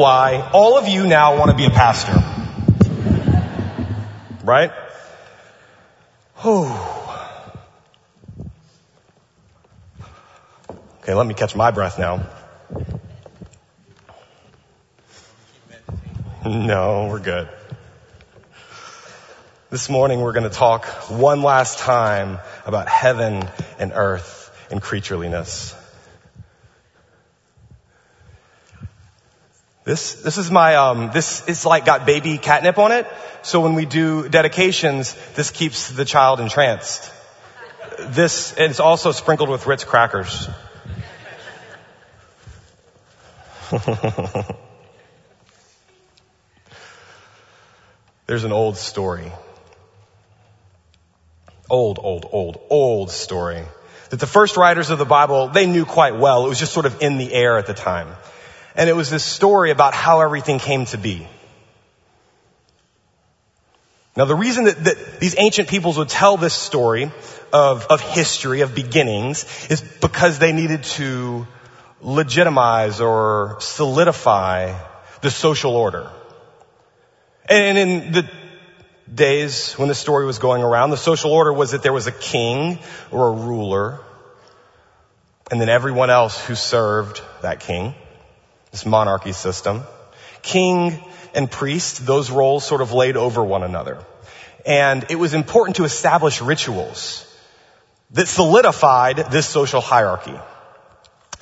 why all of you now want to be a pastor. Right? Whew. Okay, let me catch my breath now. No, we're good. This morning we're going to talk one last time about heaven and earth and creatureliness. This, this is my, um, this is like got baby catnip on it. So when we do dedications, this keeps the child entranced. This, and it's also sprinkled with Ritz crackers. There's an old story. Old, old, old, old story that the first writers of the Bible, they knew quite well. It was just sort of in the air at the time. And it was this story about how everything came to be. Now the reason that, that these ancient peoples would tell this story of, of history, of beginnings, is because they needed to legitimize or solidify the social order. And in the days when the story was going around, the social order was that there was a king or a ruler, and then everyone else who served that king, this monarchy system. King and priest, those roles sort of laid over one another. And it was important to establish rituals that solidified this social hierarchy.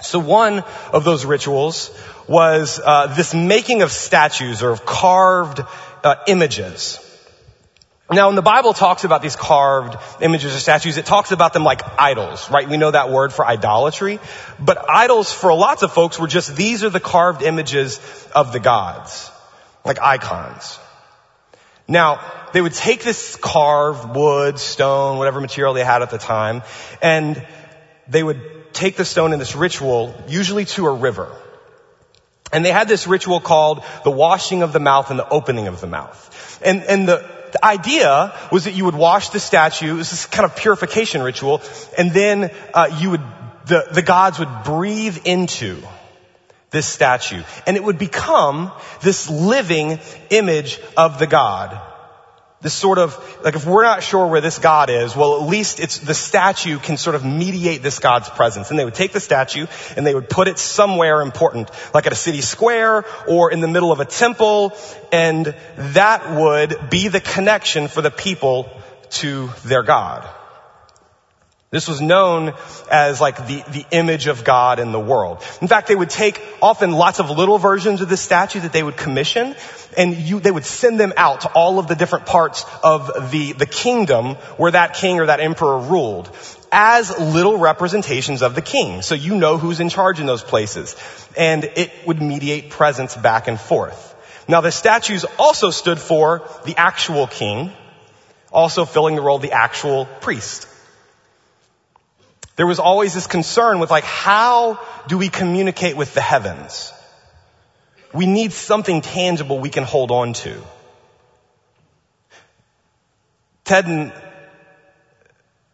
So one of those rituals was uh, this making of statues or of carved uh, images. Now, when the Bible talks about these carved images or statues, it talks about them like idols, right? We know that word for idolatry. But idols for lots of folks were just, these are the carved images of the gods. Like icons. Now, they would take this carved wood, stone, whatever material they had at the time, and they would take the stone in this ritual, usually to a river. And they had this ritual called the washing of the mouth and the opening of the mouth. And, and the, the idea was that you would wash the statue. It was this kind of purification ritual. And then uh, you would, the, the gods would breathe into this statue. And it would become this living image of the God. This sort of, like if we're not sure where this God is, well at least it's, the statue can sort of mediate this God's presence. And they would take the statue and they would put it somewhere important, like at a city square or in the middle of a temple, and that would be the connection for the people to their God. This was known as like the, the image of God in the world. In fact, they would take often lots of little versions of this statue that they would commission and you, they would send them out to all of the different parts of the, the kingdom where that king or that emperor ruled as little representations of the king. So you know who's in charge in those places. And it would mediate presence back and forth. Now the statues also stood for the actual king, also filling the role of the actual priest. There was always this concern with like, how do we communicate with the heavens? We need something tangible we can hold on to. Ted and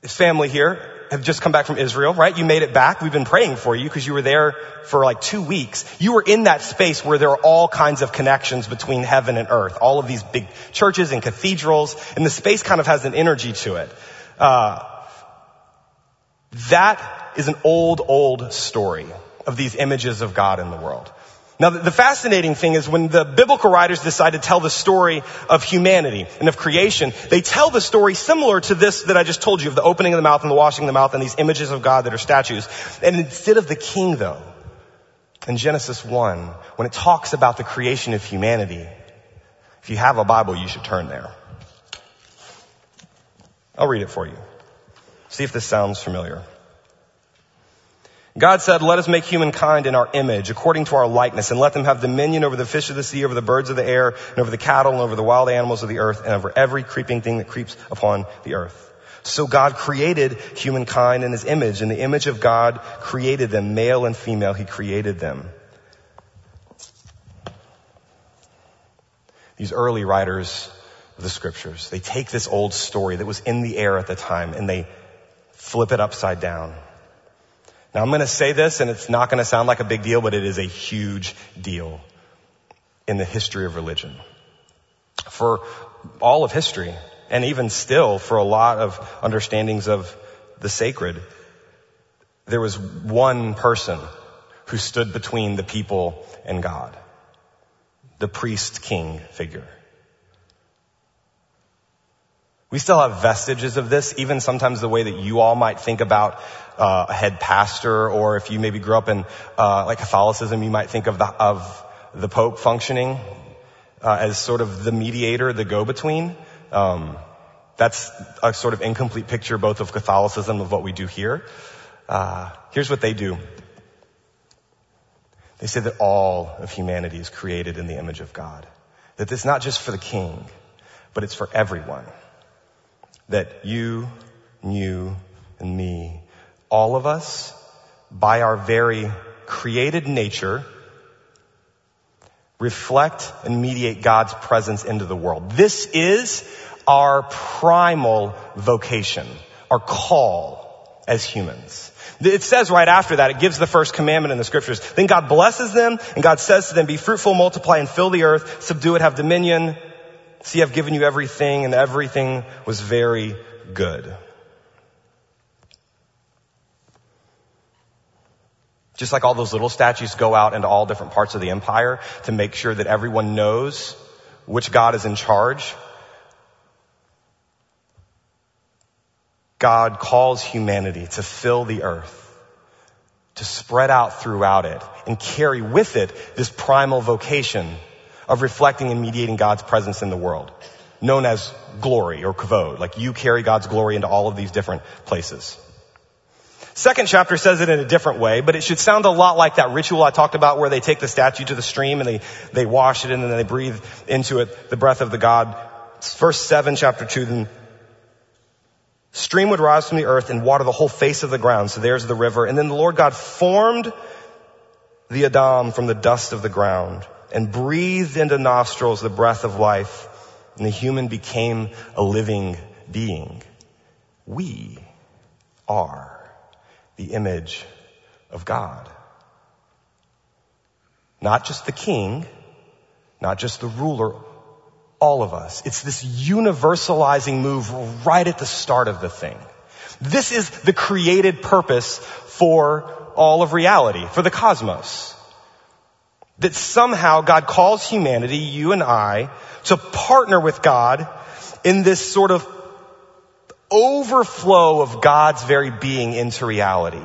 his family here have just come back from Israel, right? You made it back. We've been praying for you because you were there for like two weeks. You were in that space where there are all kinds of connections between heaven and earth. All of these big churches and cathedrals, and the space kind of has an energy to it. Uh, that is an old, old story of these images of God in the world. Now, the fascinating thing is when the biblical writers decide to tell the story of humanity and of creation, they tell the story similar to this that I just told you of the opening of the mouth and the washing of the mouth and these images of God that are statues. And instead of the king though, in Genesis 1, when it talks about the creation of humanity, if you have a Bible, you should turn there. I'll read it for you. See if this sounds familiar. God said, let us make humankind in our image, according to our likeness, and let them have dominion over the fish of the sea, over the birds of the air, and over the cattle, and over the wild animals of the earth, and over every creeping thing that creeps upon the earth. So God created humankind in his image. In the image of God created them, male and female, he created them. These early writers of the scriptures, they take this old story that was in the air at the time and they flip it upside down. Now I'm going to say this and it's not going to sound like a big deal, but it is a huge deal. in the history of religion. For all of history, and even still for a lot of understandings of the sacred, there was one person who stood between the people and God. The priest king figure. We still have vestiges of this, even sometimes the way that you all might think about uh, a head pastor, or if you maybe grew up in uh, like Catholicism, you might think of the, of the Pope functioning uh, as sort of the mediator, the go-between. Um, that's a sort of incomplete picture both of Catholicism of what we do here. Uh, here's what they do. They say that all of humanity is created in the image of God. That it's not just for the king, but it's for everyone that you, you, and me, all of us, by our very created nature, reflect and mediate God's presence into the world. This is our primal vocation, our call as humans. It says right after that, it gives the first commandment in the scriptures. Then God blesses them and God says to them, be fruitful, multiply and fill the earth, subdue it, have dominion, See, I've given you everything and everything was very good. Just like all those little statues go out into all different parts of the empire to make sure that everyone knows which God is in charge. God calls humanity to fill the earth, to spread out throughout it and carry with it this primal vocation of reflecting and mediating God's presence in the world, known as glory or kavod. Like you carry God's glory into all of these different places. Second chapter says it in a different way, but it should sound a lot like that ritual I talked about where they take the statue to the stream and they, they wash it and then they breathe into it the breath of the God. Verse 7, chapter 2, then stream would rise from the earth and water the whole face of the ground. So there's the river. And then the Lord God formed the Adam from the dust of the ground and breathed into nostrils the breath of life, and the human became a living being. We are the image of God. Not just the king, not just the ruler, all of us. It's this universalizing move right at the start of the thing. This is the created purpose for all of reality, for the cosmos. That somehow God calls humanity, you and I, to partner with God in this sort of overflow of God's very being into reality.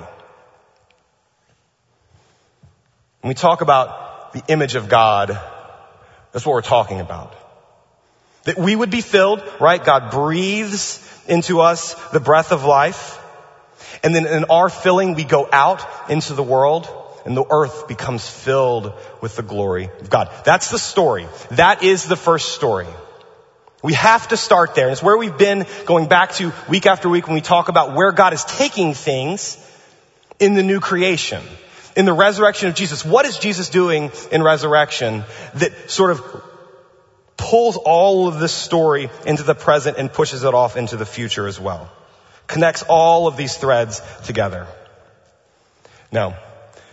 When we talk about the image of God, that's what we're talking about. That we would be filled, right? God breathes into us the breath of life. And then in our filling, we go out into the world and the earth becomes filled with the glory of God. That's the story. That is the first story. We have to start there. And it's where we've been going back to week after week when we talk about where God is taking things in the new creation. In the resurrection of Jesus. What is Jesus doing in resurrection that sort of pulls all of this story into the present and pushes it off into the future as well? Connects all of these threads together. Now,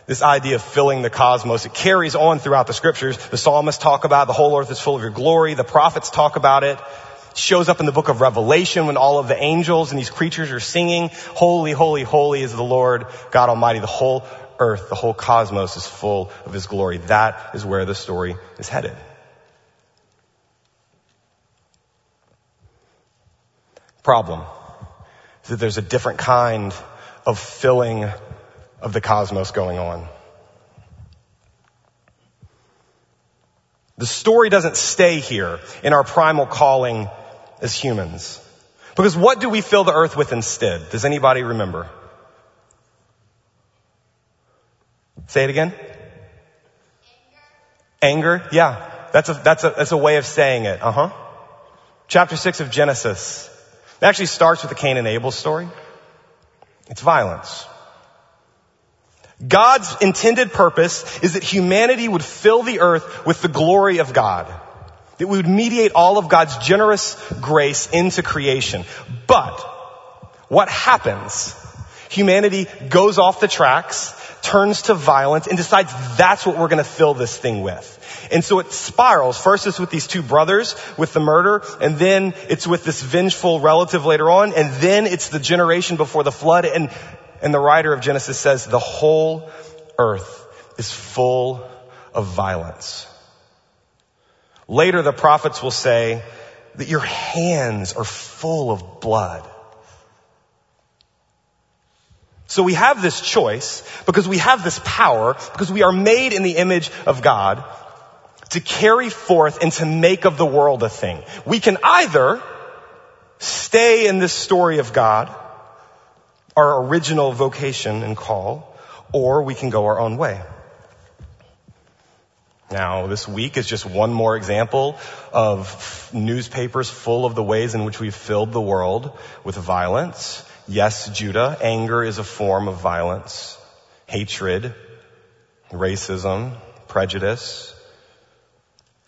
this idea of filling the cosmos. It carries on throughout the scriptures. The psalmists talk about it. the whole earth is full of your glory. The prophets talk about it. it. Shows up in the book of Revelation when all of the angels and these creatures are singing, holy, holy, holy is the Lord God Almighty. The whole earth, the whole cosmos is full of His glory. That is where the story is headed. Problem is that there's a different kind of filling of the cosmos going on. The story doesn't stay here in our primal calling as humans. Because what do we fill the earth with instead? Does anybody remember? Say it again. Anger. Anger? Yeah. That's a, that's a, that's a way of saying it. Uh huh. Chapter 6 of Genesis. It actually starts with the Cain and Abel story. It's violence. God's intended purpose is that humanity would fill the earth with the glory of God. That we would mediate all of God's generous grace into creation. But what happens? Humanity goes off the tracks. turns to violence and decides that's what we're going to fill this thing with. And so it spirals. First it's with these two brothers with the murder, and then it's with this vengeful relative later on, and then it's the generation before the flood, and, and the writer of Genesis says the whole earth is full of violence. Later the prophets will say that your hands are full of blood. So we have this choice because we have this power, because we are made in the image of God to carry forth and to make of the world a thing. We can either stay in this story of God, our original vocation and call, or we can go our own way. Now, this week is just one more example of newspapers full of the ways in which we've filled the world with violence. Yes, Judah, anger is a form of violence. Hatred, racism, prejudice,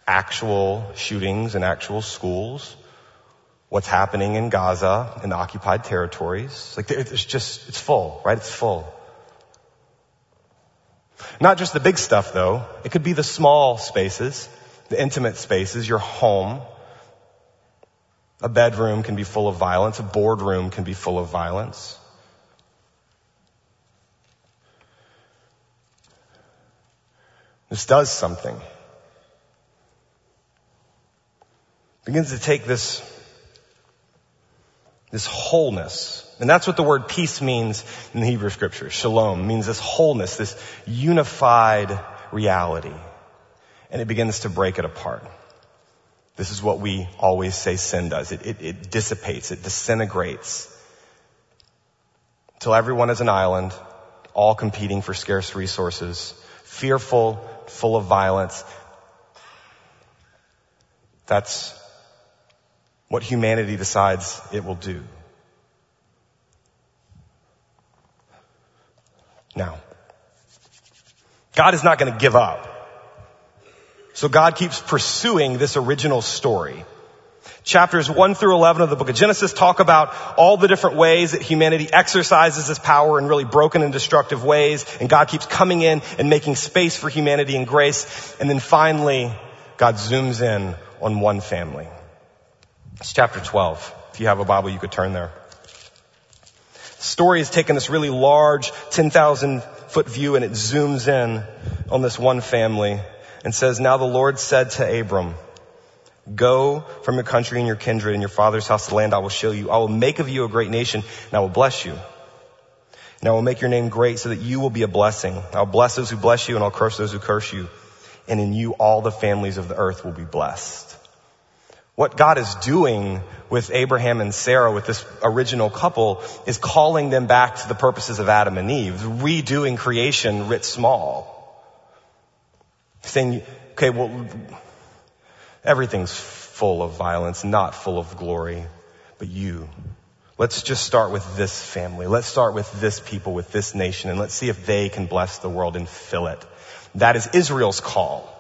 actual shootings in actual schools, what's happening in Gaza in the occupied territories. Like it's just, it's full, right? It's full. Not just the big stuff though. It could be the small spaces, the intimate spaces, your home. A bedroom can be full of violence. A boardroom can be full of violence. This does something. It begins to take this, this wholeness and that's what the word peace means in the Hebrew scriptures. Shalom means this wholeness, this unified reality. And it begins to break it apart. This is what we always say sin does. It, it, it dissipates, it disintegrates. Until everyone is an island, all competing for scarce resources, fearful, full of violence. That's what humanity decides it will do. Now, God is not going to give up. So God keeps pursuing this original story. Chapters 1 through 11 of the book of Genesis talk about all the different ways that humanity exercises its power in really broken and destructive ways. And God keeps coming in and making space for humanity and grace. And then finally, God zooms in on one family. It's chapter 12. If you have a Bible, you could turn there story has taken this really large 10,000 foot view and it zooms in on this one family and says, now the Lord said to Abram, go from your country and your kindred and your father's house to the land I will show you. I will make of you a great nation and I will bless you. And I will make your name great so that you will be a blessing. I'll bless those who bless you and I'll curse those who curse you. And in you all the families of the earth will be blessed. What God is doing with Abraham and Sarah, with this original couple, is calling them back to the purposes of Adam and Eve, redoing creation writ small. Saying, okay, well, everything's full of violence, not full of glory, but you. Let's just start with this family. Let's start with this people, with this nation, and let's see if they can bless the world and fill it. That is Israel's call.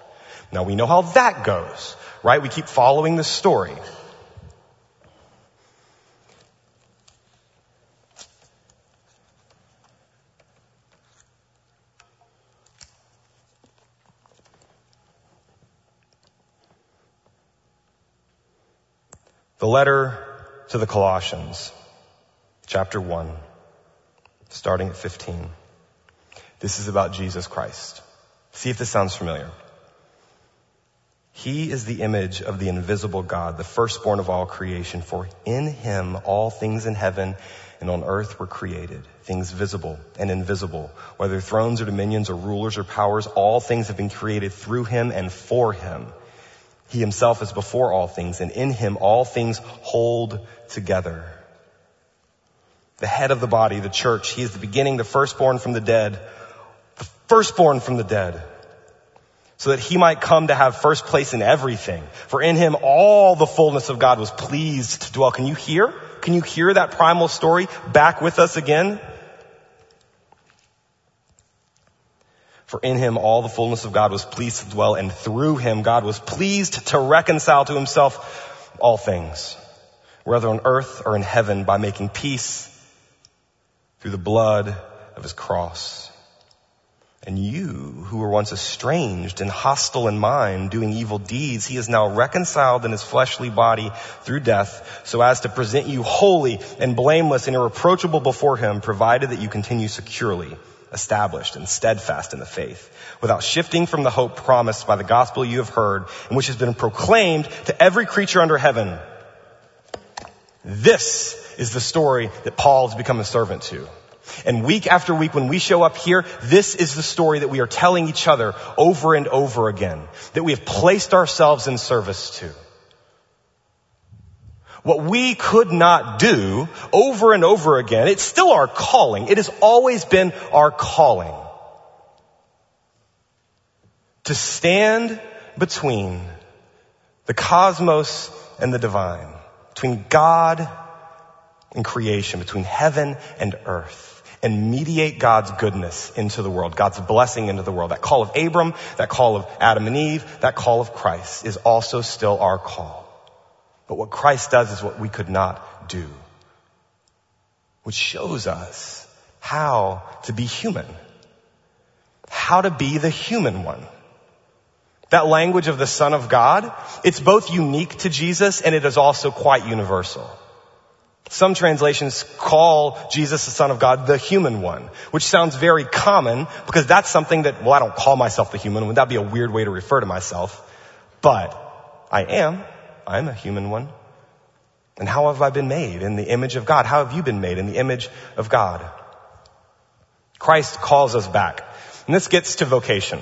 Now we know how that goes right? We keep following the story. The letter to the Colossians, chapter 1, starting at 15. This is about Jesus Christ. See if this sounds familiar. He is the image of the invisible God, the firstborn of all creation. For in him all things in heaven and on earth were created, things visible and invisible, whether thrones or dominions or rulers or powers, all things have been created through him and for him. He himself is before all things, and in him all things hold together. The head of the body, the church, he is the beginning, the firstborn from the dead, the firstborn from the dead so that he might come to have first place in everything. For in him all the fullness of God was pleased to dwell. Can you hear? Can you hear that primal story back with us again? For in him all the fullness of God was pleased to dwell and through him God was pleased to reconcile to himself all things, whether on earth or in heaven by making peace through the blood of his cross. And you, who were once estranged and hostile in mind, doing evil deeds, he is now reconciled in his fleshly body through death, so as to present you holy and blameless and irreproachable before him, provided that you continue securely established and steadfast in the faith, without shifting from the hope promised by the gospel you have heard, and which has been proclaimed to every creature under heaven. This is the story that Paul has become a servant to. And week after week, when we show up here, this is the story that we are telling each other over and over again, that we have placed ourselves in service to. What we could not do over and over again, it's still our calling. It has always been our calling. To stand between the cosmos and the divine, between God and creation, between heaven and earth and mediate God's goodness into the world, God's blessing into the world. That call of Abram, that call of Adam and Eve, that call of Christ is also still our call. But what Christ does is what we could not do, which shows us how to be human, how to be the human one. That language of the Son of God, it's both unique to Jesus and it is also quite universal. Some translations call Jesus the Son of God the human one, which sounds very common because that's something that, well, I don't call myself the human one. That'd be a weird way to refer to myself. But I am. I'm a human one. And how have I been made in the image of God? How have you been made in the image of God? Christ calls us back. And this gets to vocation.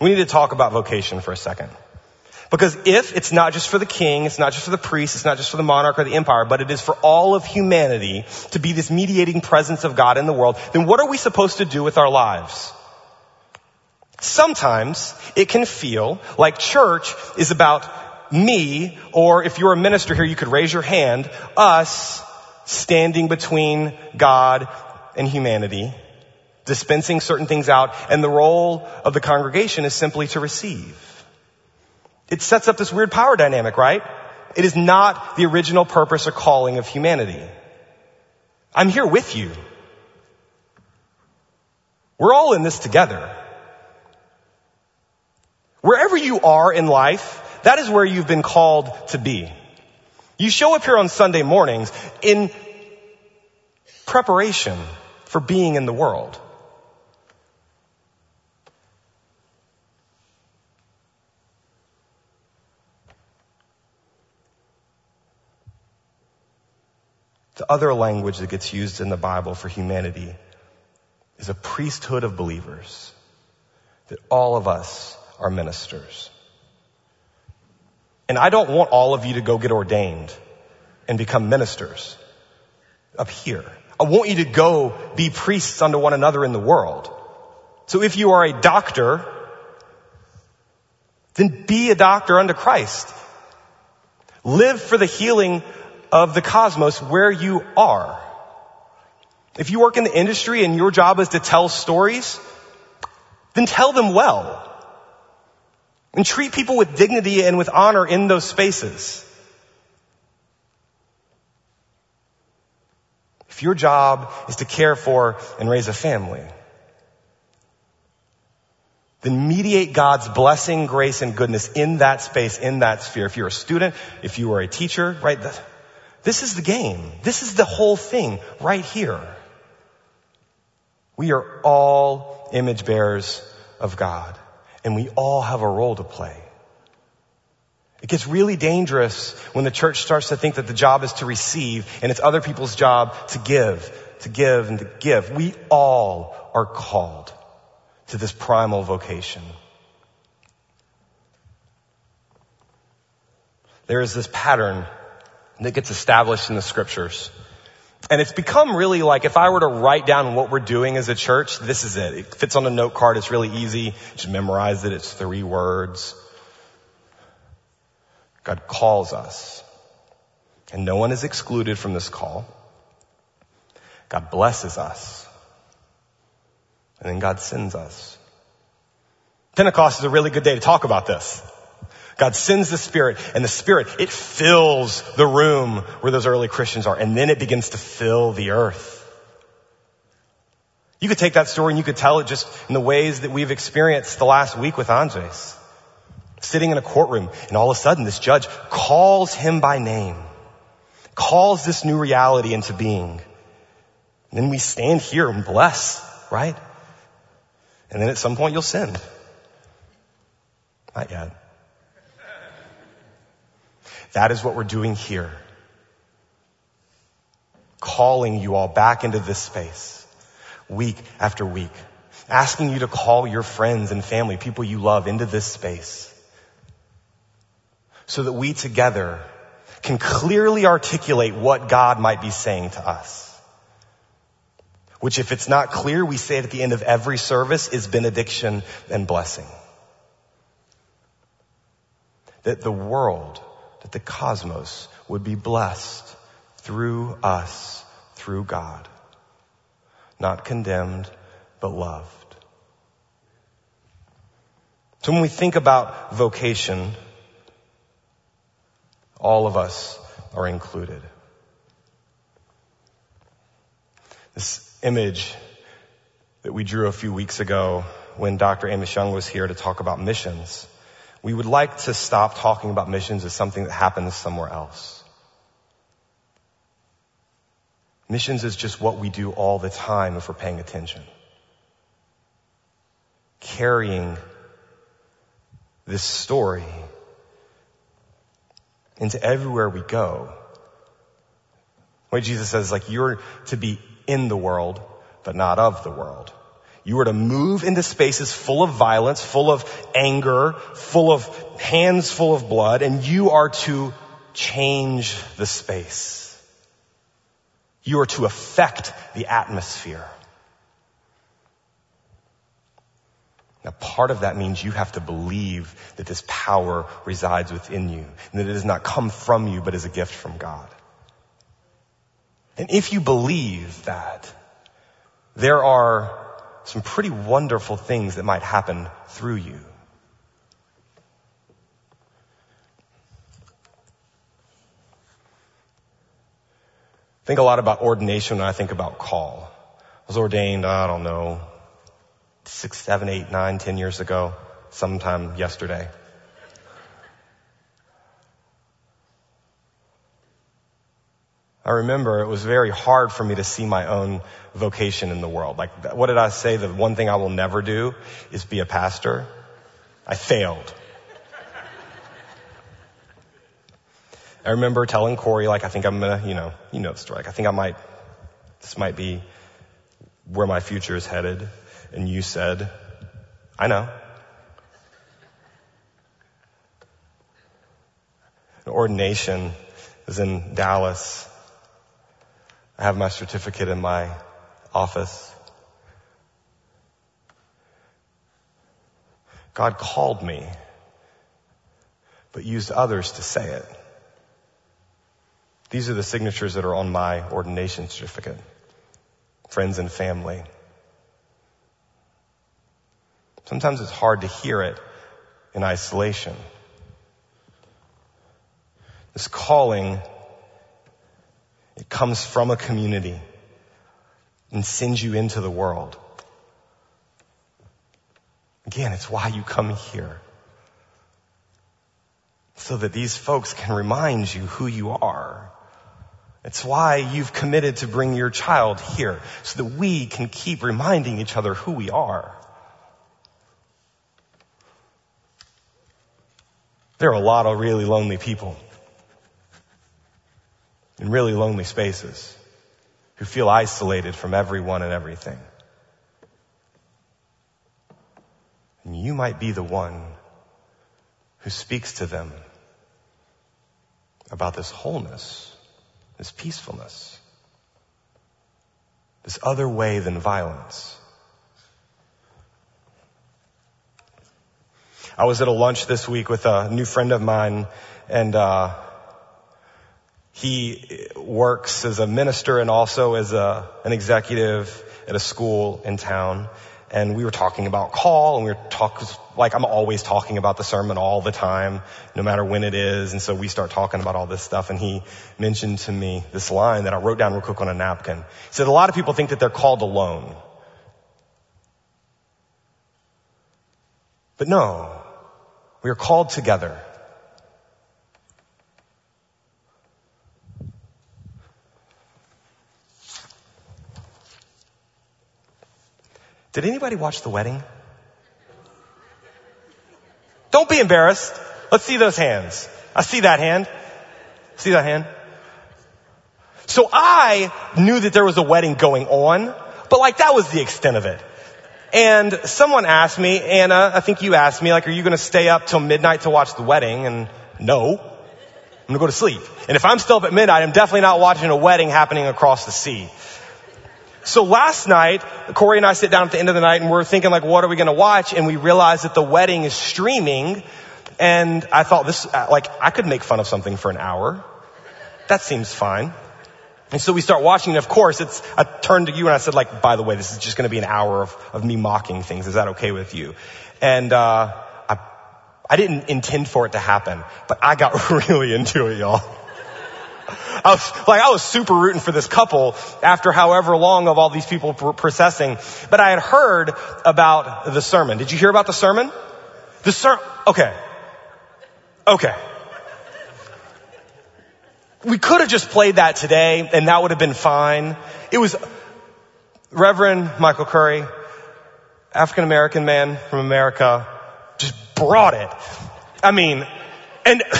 We need to talk about vocation for a second. Because if it's not just for the king, it's not just for the priest, it's not just for the monarch or the empire, but it is for all of humanity to be this mediating presence of God in the world, then what are we supposed to do with our lives? Sometimes it can feel like church is about me, or if you're a minister here, you could raise your hand, us standing between God and humanity, dispensing certain things out, and the role of the congregation is simply to receive. It sets up this weird power dynamic, right? It is not the original purpose or calling of humanity. I'm here with you. We're all in this together. Wherever you are in life, that is where you've been called to be. You show up here on Sunday mornings in preparation for being in the world. The other language that gets used in the Bible for humanity is a priesthood of believers. That all of us are ministers. And I don't want all of you to go get ordained and become ministers up here. I want you to go be priests unto one another in the world. So if you are a doctor, then be a doctor unto Christ. Live for the healing of the cosmos where you are. If you work in the industry and your job is to tell stories, then tell them well. And treat people with dignity and with honor in those spaces. If your job is to care for and raise a family, then mediate God's blessing, grace, and goodness in that space, in that sphere. If you're a student, if you are a teacher, right? This is the game. This is the whole thing right here. We are all image bearers of God and we all have a role to play. It gets really dangerous when the church starts to think that the job is to receive and it's other people's job to give, to give and to give. We all are called to this primal vocation. There is this pattern that gets established in the scriptures. And it's become really like if I were to write down what we're doing as a church, this is it. It fits on a note card. It's really easy. Just memorize it. It's three words. God calls us. And no one is excluded from this call. God blesses us. And then God sends us. Pentecost is a really good day to talk about this. God sends the Spirit and the Spirit, it fills the room where those early Christians are and then it begins to fill the earth. You could take that story and you could tell it just in the ways that we've experienced the last week with Andres. Sitting in a courtroom and all of a sudden this judge calls him by name, calls this new reality into being. And then we stand here and bless, right? And then at some point you'll sin. Not yet. That is what we're doing here. Calling you all back into this space week after week. Asking you to call your friends and family, people you love into this space. So that we together can clearly articulate what God might be saying to us. Which if it's not clear, we say it at the end of every service is benediction and blessing. That the world, that the cosmos would be blessed through us, through God. Not condemned, but loved. So when we think about vocation, all of us are included. This image that we drew a few weeks ago when Dr. Amos Yong was here to talk about missions, we would like to stop talking about missions as something that happens somewhere else. Missions is just what we do all the time if we're paying attention. Carrying this story into everywhere we go. What Jesus says, like, you're to be in the world, but not of the world. You are to move into spaces full of violence, full of anger, full of hands full of blood, and you are to change the space. You are to affect the atmosphere. Now part of that means you have to believe that this power resides within you and that it does not come from you but is a gift from God. And if you believe that, there are some pretty wonderful things that might happen through you. I think a lot about ordination when I think about call. I was ordained, I don't know, six, seven, eight, nine, ten years ago, sometime yesterday. I remember it was very hard for me to see my own vocation in the world. Like, what did I say? The one thing I will never do is be a pastor. I failed. I remember telling Corey, like, I think I'm gonna, you know, you know the story. Like, I think I might, this might be where my future is headed. And you said, I know. An ordination is in Dallas I have my certificate in my office. God called me, but used others to say it. These are the signatures that are on my ordination certificate. Friends and family. Sometimes it's hard to hear it in isolation. This calling it comes from a community and sends you into the world. Again, it's why you come here. So that these folks can remind you who you are. It's why you've committed to bring your child here so that we can keep reminding each other who we are. There are a lot of really lonely people in really lonely spaces who feel isolated from everyone and everything. And you might be the one who speaks to them about this wholeness, this peacefulness, this other way than violence. I was at a lunch this week with a new friend of mine and, uh, he works as a minister and also as a, an executive at a school in town. And we were talking about call and we were talking, like I'm always talking about the sermon all the time, no matter when it is. And so we start talking about all this stuff. And he mentioned to me this line that I wrote down real quick on a napkin. He said, a lot of people think that they're called alone. But no, we are called together. Did anybody watch the wedding? Don't be embarrassed. Let's see those hands. I see that hand. See that hand? So I knew that there was a wedding going on, but like that was the extent of it. And someone asked me, Anna, I think you asked me, like, are you going to stay up till midnight to watch the wedding? And no. I'm going to go to sleep. And if I'm still up at midnight, I'm definitely not watching a wedding happening across the sea. So last night, Corey and I sit down at the end of the night and we're thinking like, what are we going to watch? And we realize that the wedding is streaming. And I thought this, like, I could make fun of something for an hour. That seems fine. And so we start watching, and of course, it's, I turned to you and I said, like, by the way, this is just going to be an hour of, of me mocking things. Is that okay with you? And, uh, I, I didn't intend for it to happen, but I got really into it, y'all. I was, like, I was super rooting for this couple after however long of all these people processing. But I had heard about the sermon. Did you hear about the sermon? The sermon, okay. Okay. We could have just played that today and that would have been fine. It was Reverend Michael Curry, African American man from America, just brought it. I mean, and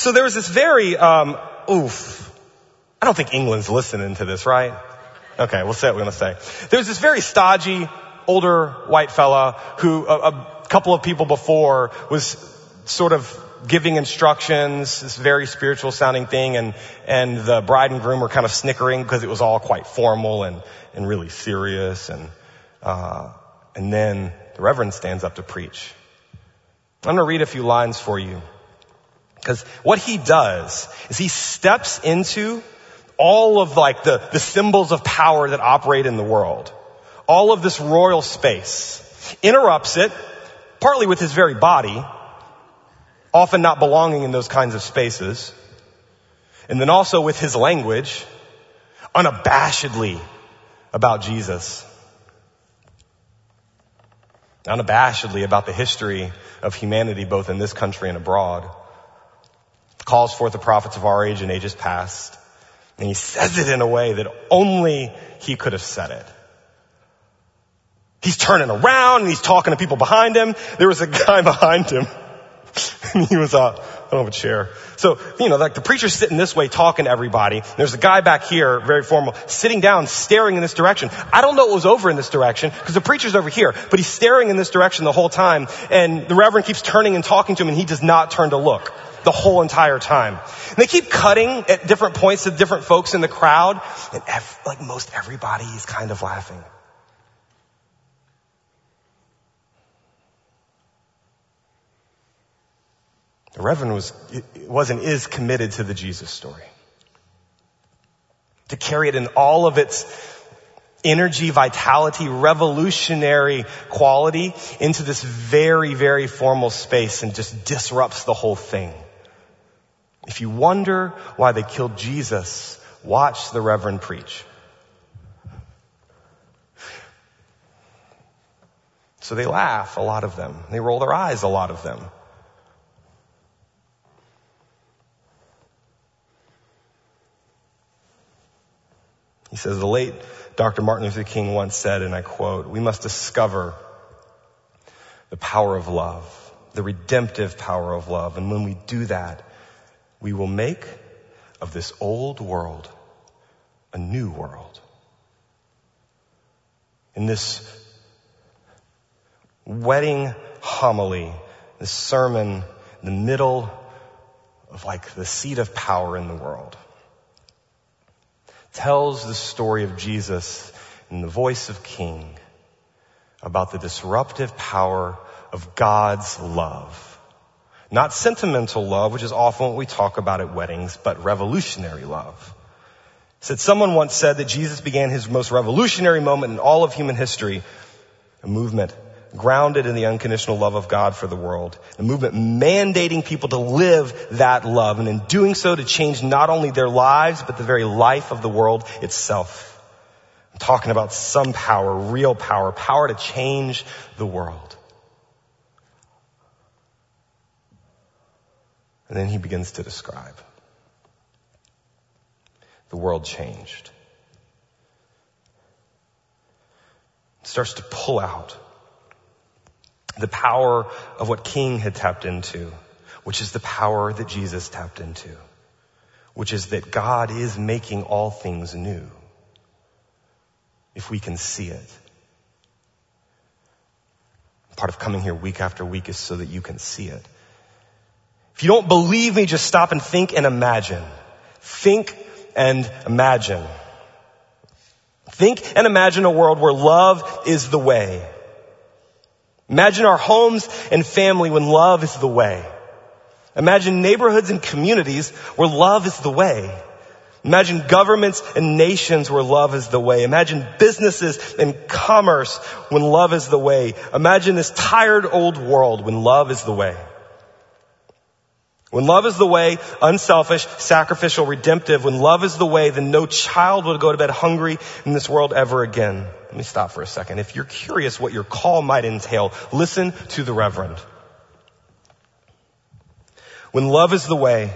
so there was this very, um, oof. I don't think England's listening to this, right? Okay, we'll say what we're to say. There was this very stodgy, older white fella who a, a couple of people before was sort of giving instructions, this very spiritual sounding thing, and, and the bride and groom were kind of snickering because it was all quite formal and, and really serious. And, uh, and then the Reverend stands up to preach. I'm going to read a few lines for you. Because what he does is he steps into all of like the, the symbols of power that operate in the world. All of this royal space. Interrupts it, partly with his very body, often not belonging in those kinds of spaces. And then also with his language, unabashedly about Jesus. Unabashedly about the history of humanity both in this country and abroad. Calls forth the prophets of our age and ages past. And he says it in a way that only he could have said it. He's turning around and he's talking to people behind him. There was a guy behind him And he was, uh, I don't have a chair. So, you know, like the preacher's sitting this way talking to everybody. There's a guy back here, very formal, sitting down, staring in this direction. I don't know what was over in this direction because the preacher's over here, but he's staring in this direction the whole time. And the reverend keeps turning and talking to him and he does not turn to look the whole entire time. And they keep cutting at different points to different folks in the crowd and ev- like most everybody is kind of laughing. The Reverend was, was and is committed to the Jesus story. To carry it in all of its energy, vitality, revolutionary quality into this very, very formal space and just disrupts the whole thing. If you wonder why they killed Jesus, watch the Reverend preach. So they laugh, a lot of them. They roll their eyes, a lot of them. He says, the late Dr. Martin Luther King once said, and I quote, we must discover the power of love, the redemptive power of love. And when we do that, we will make of this old world a new world. In this wedding homily, this sermon, in the middle of like the seat of power in the world tells the story of Jesus in the voice of King about the disruptive power of God's love. Not sentimental love, which is often what we talk about at weddings, but revolutionary love. Said someone once said that Jesus began his most revolutionary moment in all of human history, a movement grounded in the unconditional love of God for the world. A movement mandating people to live that love and in doing so to change not only their lives, but the very life of the world itself. I'm talking about some power, real power, power to change the world. And then he begins to describe. The world changed. starts to pull out the power of what King had tapped into, which is the power that Jesus tapped into, which is that God is making all things new. If we can see it. Part of coming here week after week is so that you can see it. If you don't believe me, just stop and think and imagine. Think and imagine. Think and imagine a world where love is the way. Imagine our homes and family when love is the way. Imagine neighborhoods and communities where love is the way. Imagine governments and nations where love is the way. Imagine businesses and commerce when love is the way. Imagine this tired old world when love is the way. When love is the way, unselfish, sacrificial, redemptive, when love is the way, then no child will go to bed hungry in this world ever again. Let me stop for a second. If you're curious what your call might entail, listen to the Reverend. When love is the way,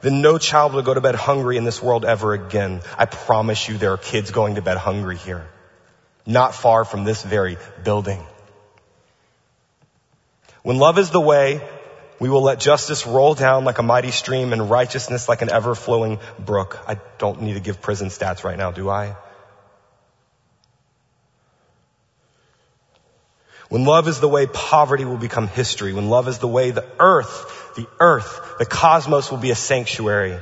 then no child will go to bed hungry in this world ever again. I promise you there are kids going to bed hungry here. Not far from this very building. When love is the way, we will let justice roll down like a mighty stream and righteousness like an ever flowing brook. I don't need to give prison stats right now, do I? When love is the way, poverty will become history. When love is the way, the earth, the earth, the cosmos will be a sanctuary.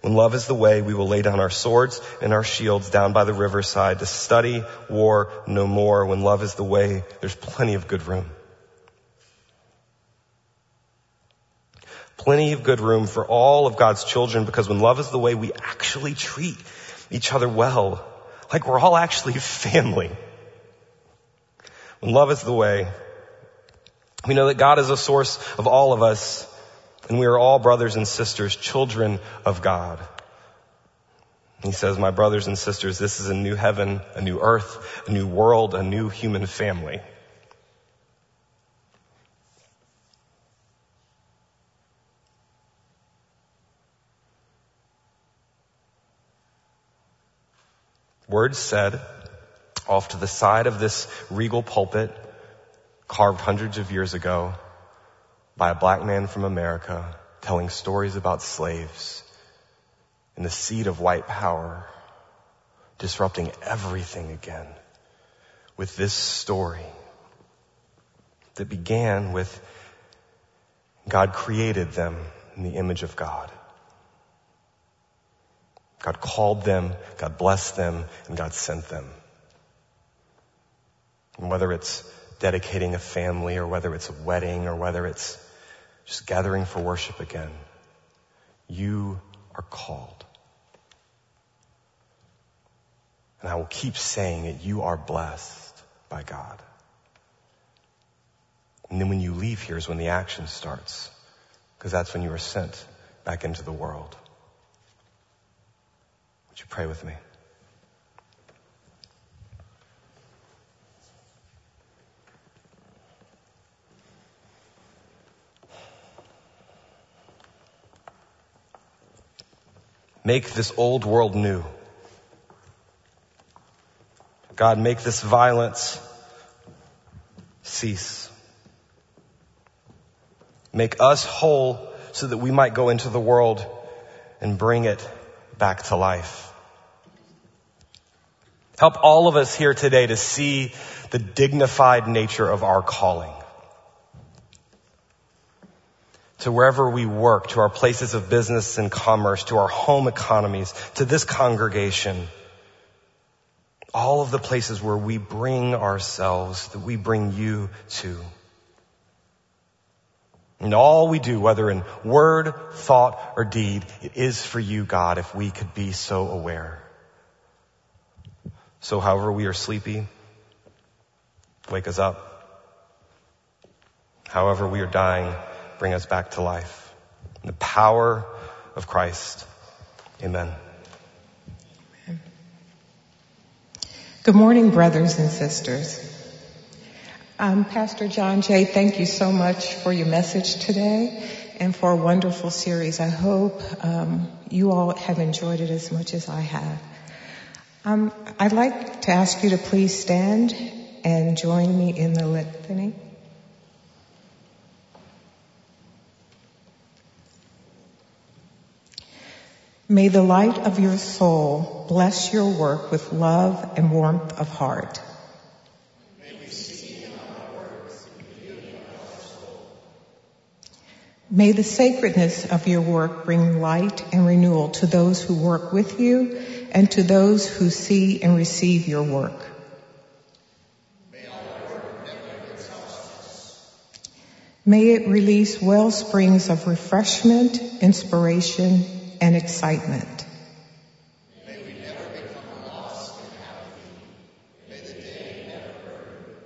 When love is the way, we will lay down our swords and our shields down by the riverside to study war no more. When love is the way, there's plenty of good room. Plenty of good room for all of God's children because when love is the way, we actually treat each other well. Like we're all actually family. When love is the way, we know that God is a source of all of us and we are all brothers and sisters, children of God. He says, my brothers and sisters, this is a new heaven, a new earth, a new world, a new human family. Words said off to the side of this regal pulpit carved hundreds of years ago by a black man from America telling stories about slaves and the seed of white power disrupting everything again with this story that began with God created them in the image of God. God called them, God blessed them, and God sent them. And whether it's dedicating a family or whether it's a wedding or whether it's just gathering for worship again, you are called. And I will keep saying it, you are blessed by God. And then when you leave here is when the action starts, because that's when you are sent back into the world. Would you pray with me? Make this old world new. God, make this violence cease. Make us whole so that we might go into the world and bring it back to life. Help all of us here today to see the dignified nature of our calling. To wherever we work, to our places of business and commerce, to our home economies, to this congregation. All of the places where we bring ourselves, that we bring you to. And all we do, whether in word, thought, or deed, it is for you, God, if we could be so aware. So however we are sleepy, wake us up. However we are dying, bring us back to life. In the power of Christ. Amen. Good morning, brothers and sisters. Um, Pastor John Jay, thank you so much for your message today and for a wonderful series. I hope um, you all have enjoyed it as much as I have. Um, I'd like to ask you to please stand and join me in the litany. May the light of your soul bless your work with love and warmth of heart. May the sacredness of your work bring light and renewal to those who work with you and to those who see and receive your work. May it release well springs of refreshment, inspiration, and excitement. May we never become lost in apathy. May the day never burn.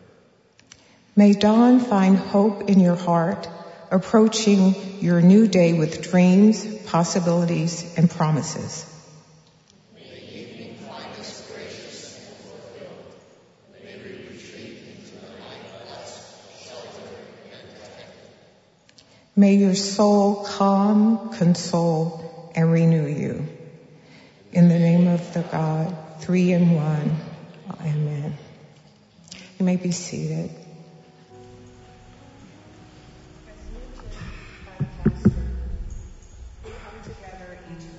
May dawn find hope in your heart, approaching your new day with dreams, possibilities, and promises. May your soul calm, console, and renew you. In the name of the God, three in one. Amen. You may be seated.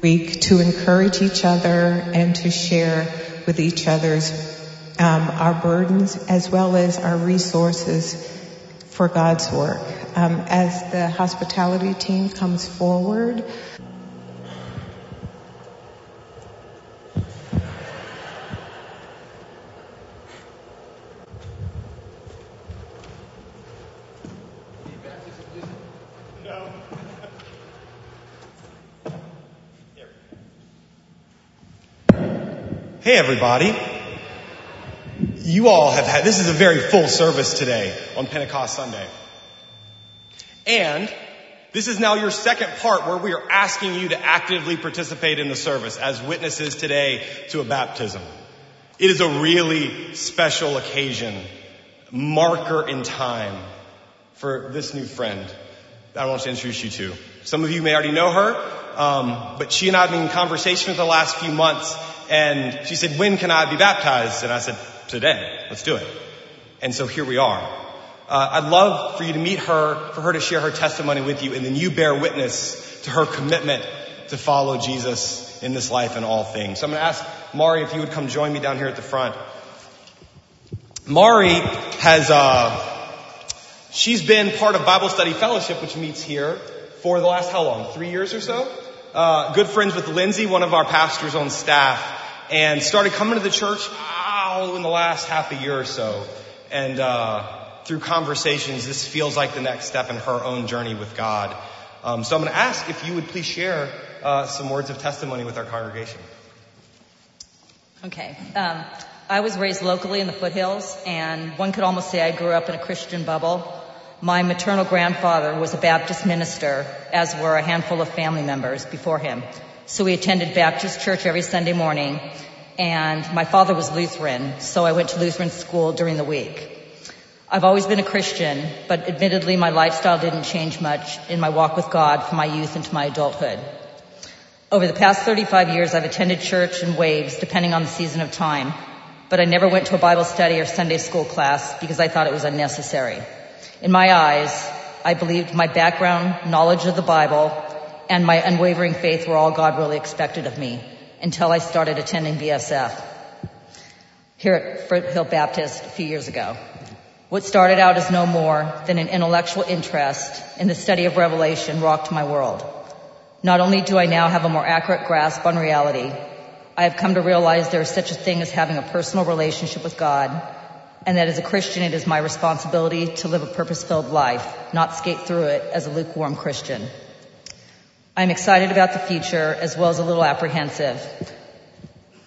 Week to encourage each other and to share with each other's um, our burdens as well as our resources for God's work. Um, as the hospitality team comes forward. Hey everybody. You all have had, this is a very full service today on Pentecost Sunday. And this is now your second part where we are asking you to actively participate in the service as witnesses today to a baptism. It is a really special occasion, marker in time for this new friend that I want to introduce you to. Some of you may already know her, um, but she and I have been in conversation for the last few months and she said, when can I be baptized? And I said, today. Let's do it. And so here we are. Uh, I'd love for you to meet her, for her to share her testimony with you, and then you bear witness to her commitment to follow Jesus in this life and all things. So I'm going to ask Mari if you would come join me down here at the front. Mari has, uh, she's been part of Bible Study Fellowship, which meets here for the last how long? Three years or so? Uh, good friends with Lindsay, one of our pastors on staff and started coming to the church oh, in the last half a year or so. And uh, through conversations, this feels like the next step in her own journey with God. Um, so I'm going to ask if you would please share uh, some words of testimony with our congregation. Okay. Um, I was raised locally in the foothills, and one could almost say I grew up in a Christian bubble. My maternal grandfather was a Baptist minister, as were a handful of family members before him. So we attended Baptist church every Sunday morning. And my father was Lutheran, so I went to Lutheran school during the week. I've always been a Christian, but admittedly my lifestyle didn't change much in my walk with God from my youth into my adulthood. Over the past 35 years, I've attended church in waves, depending on the season of time, but I never went to a Bible study or Sunday school class because I thought it was unnecessary. In my eyes, I believed my background, knowledge of the Bible, and my unwavering faith were all God really expected of me until I started attending BSF here at Foothill Baptist a few years ago. What started out as no more than an intellectual interest in the study of Revelation rocked my world. Not only do I now have a more accurate grasp on reality, I have come to realize there is such a thing as having a personal relationship with God, and that as a Christian it is my responsibility to live a purpose-filled life, not skate through it as a lukewarm Christian. I'm excited about the future as well as a little apprehensive.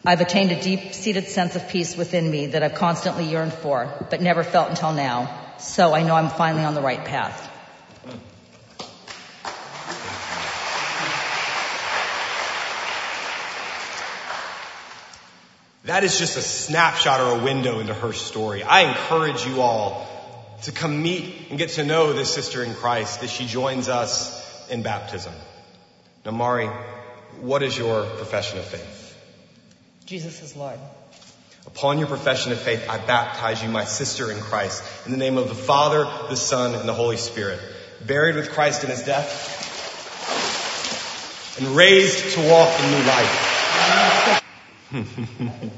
I've attained a deep-seated sense of peace within me that I've constantly yearned for, but never felt until now. So I know I'm finally on the right path. That is just a snapshot or a window into her story. I encourage you all to come meet and get to know this sister in Christ as she joins us in baptism. Now, Mari, what is your profession of faith? Jesus is Lord. Upon your profession of faith, I baptize you, my sister in Christ, in the name of the Father, the Son, and the Holy Spirit, buried with Christ in his death, and raised to walk in new life.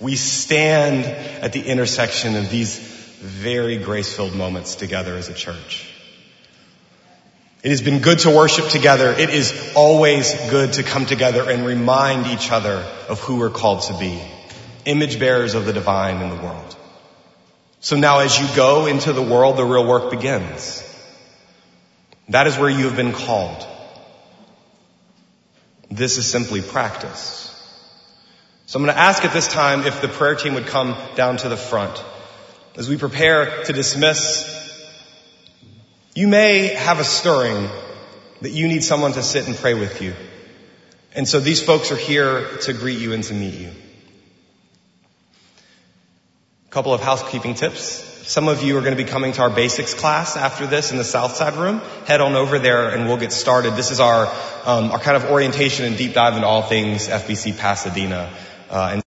we stand at the intersection of these very grace-filled moments together as a church. It has been good to worship together. It is always good to come together and remind each other of who we're called to be. Image bearers of the divine in the world. So now as you go into the world, the real work begins. That is where you have been called. This is simply practice. So I'm going to ask at this time if the prayer team would come down to the front. As we prepare to dismiss you may have a stirring that you need someone to sit and pray with you. And so these folks are here to greet you and to meet you. A couple of housekeeping tips. Some of you are going to be coming to our basics class after this in the South Side room. Head on over there and we'll get started. This is our um, our kind of orientation and deep dive into all things FBC Pasadena. Uh, and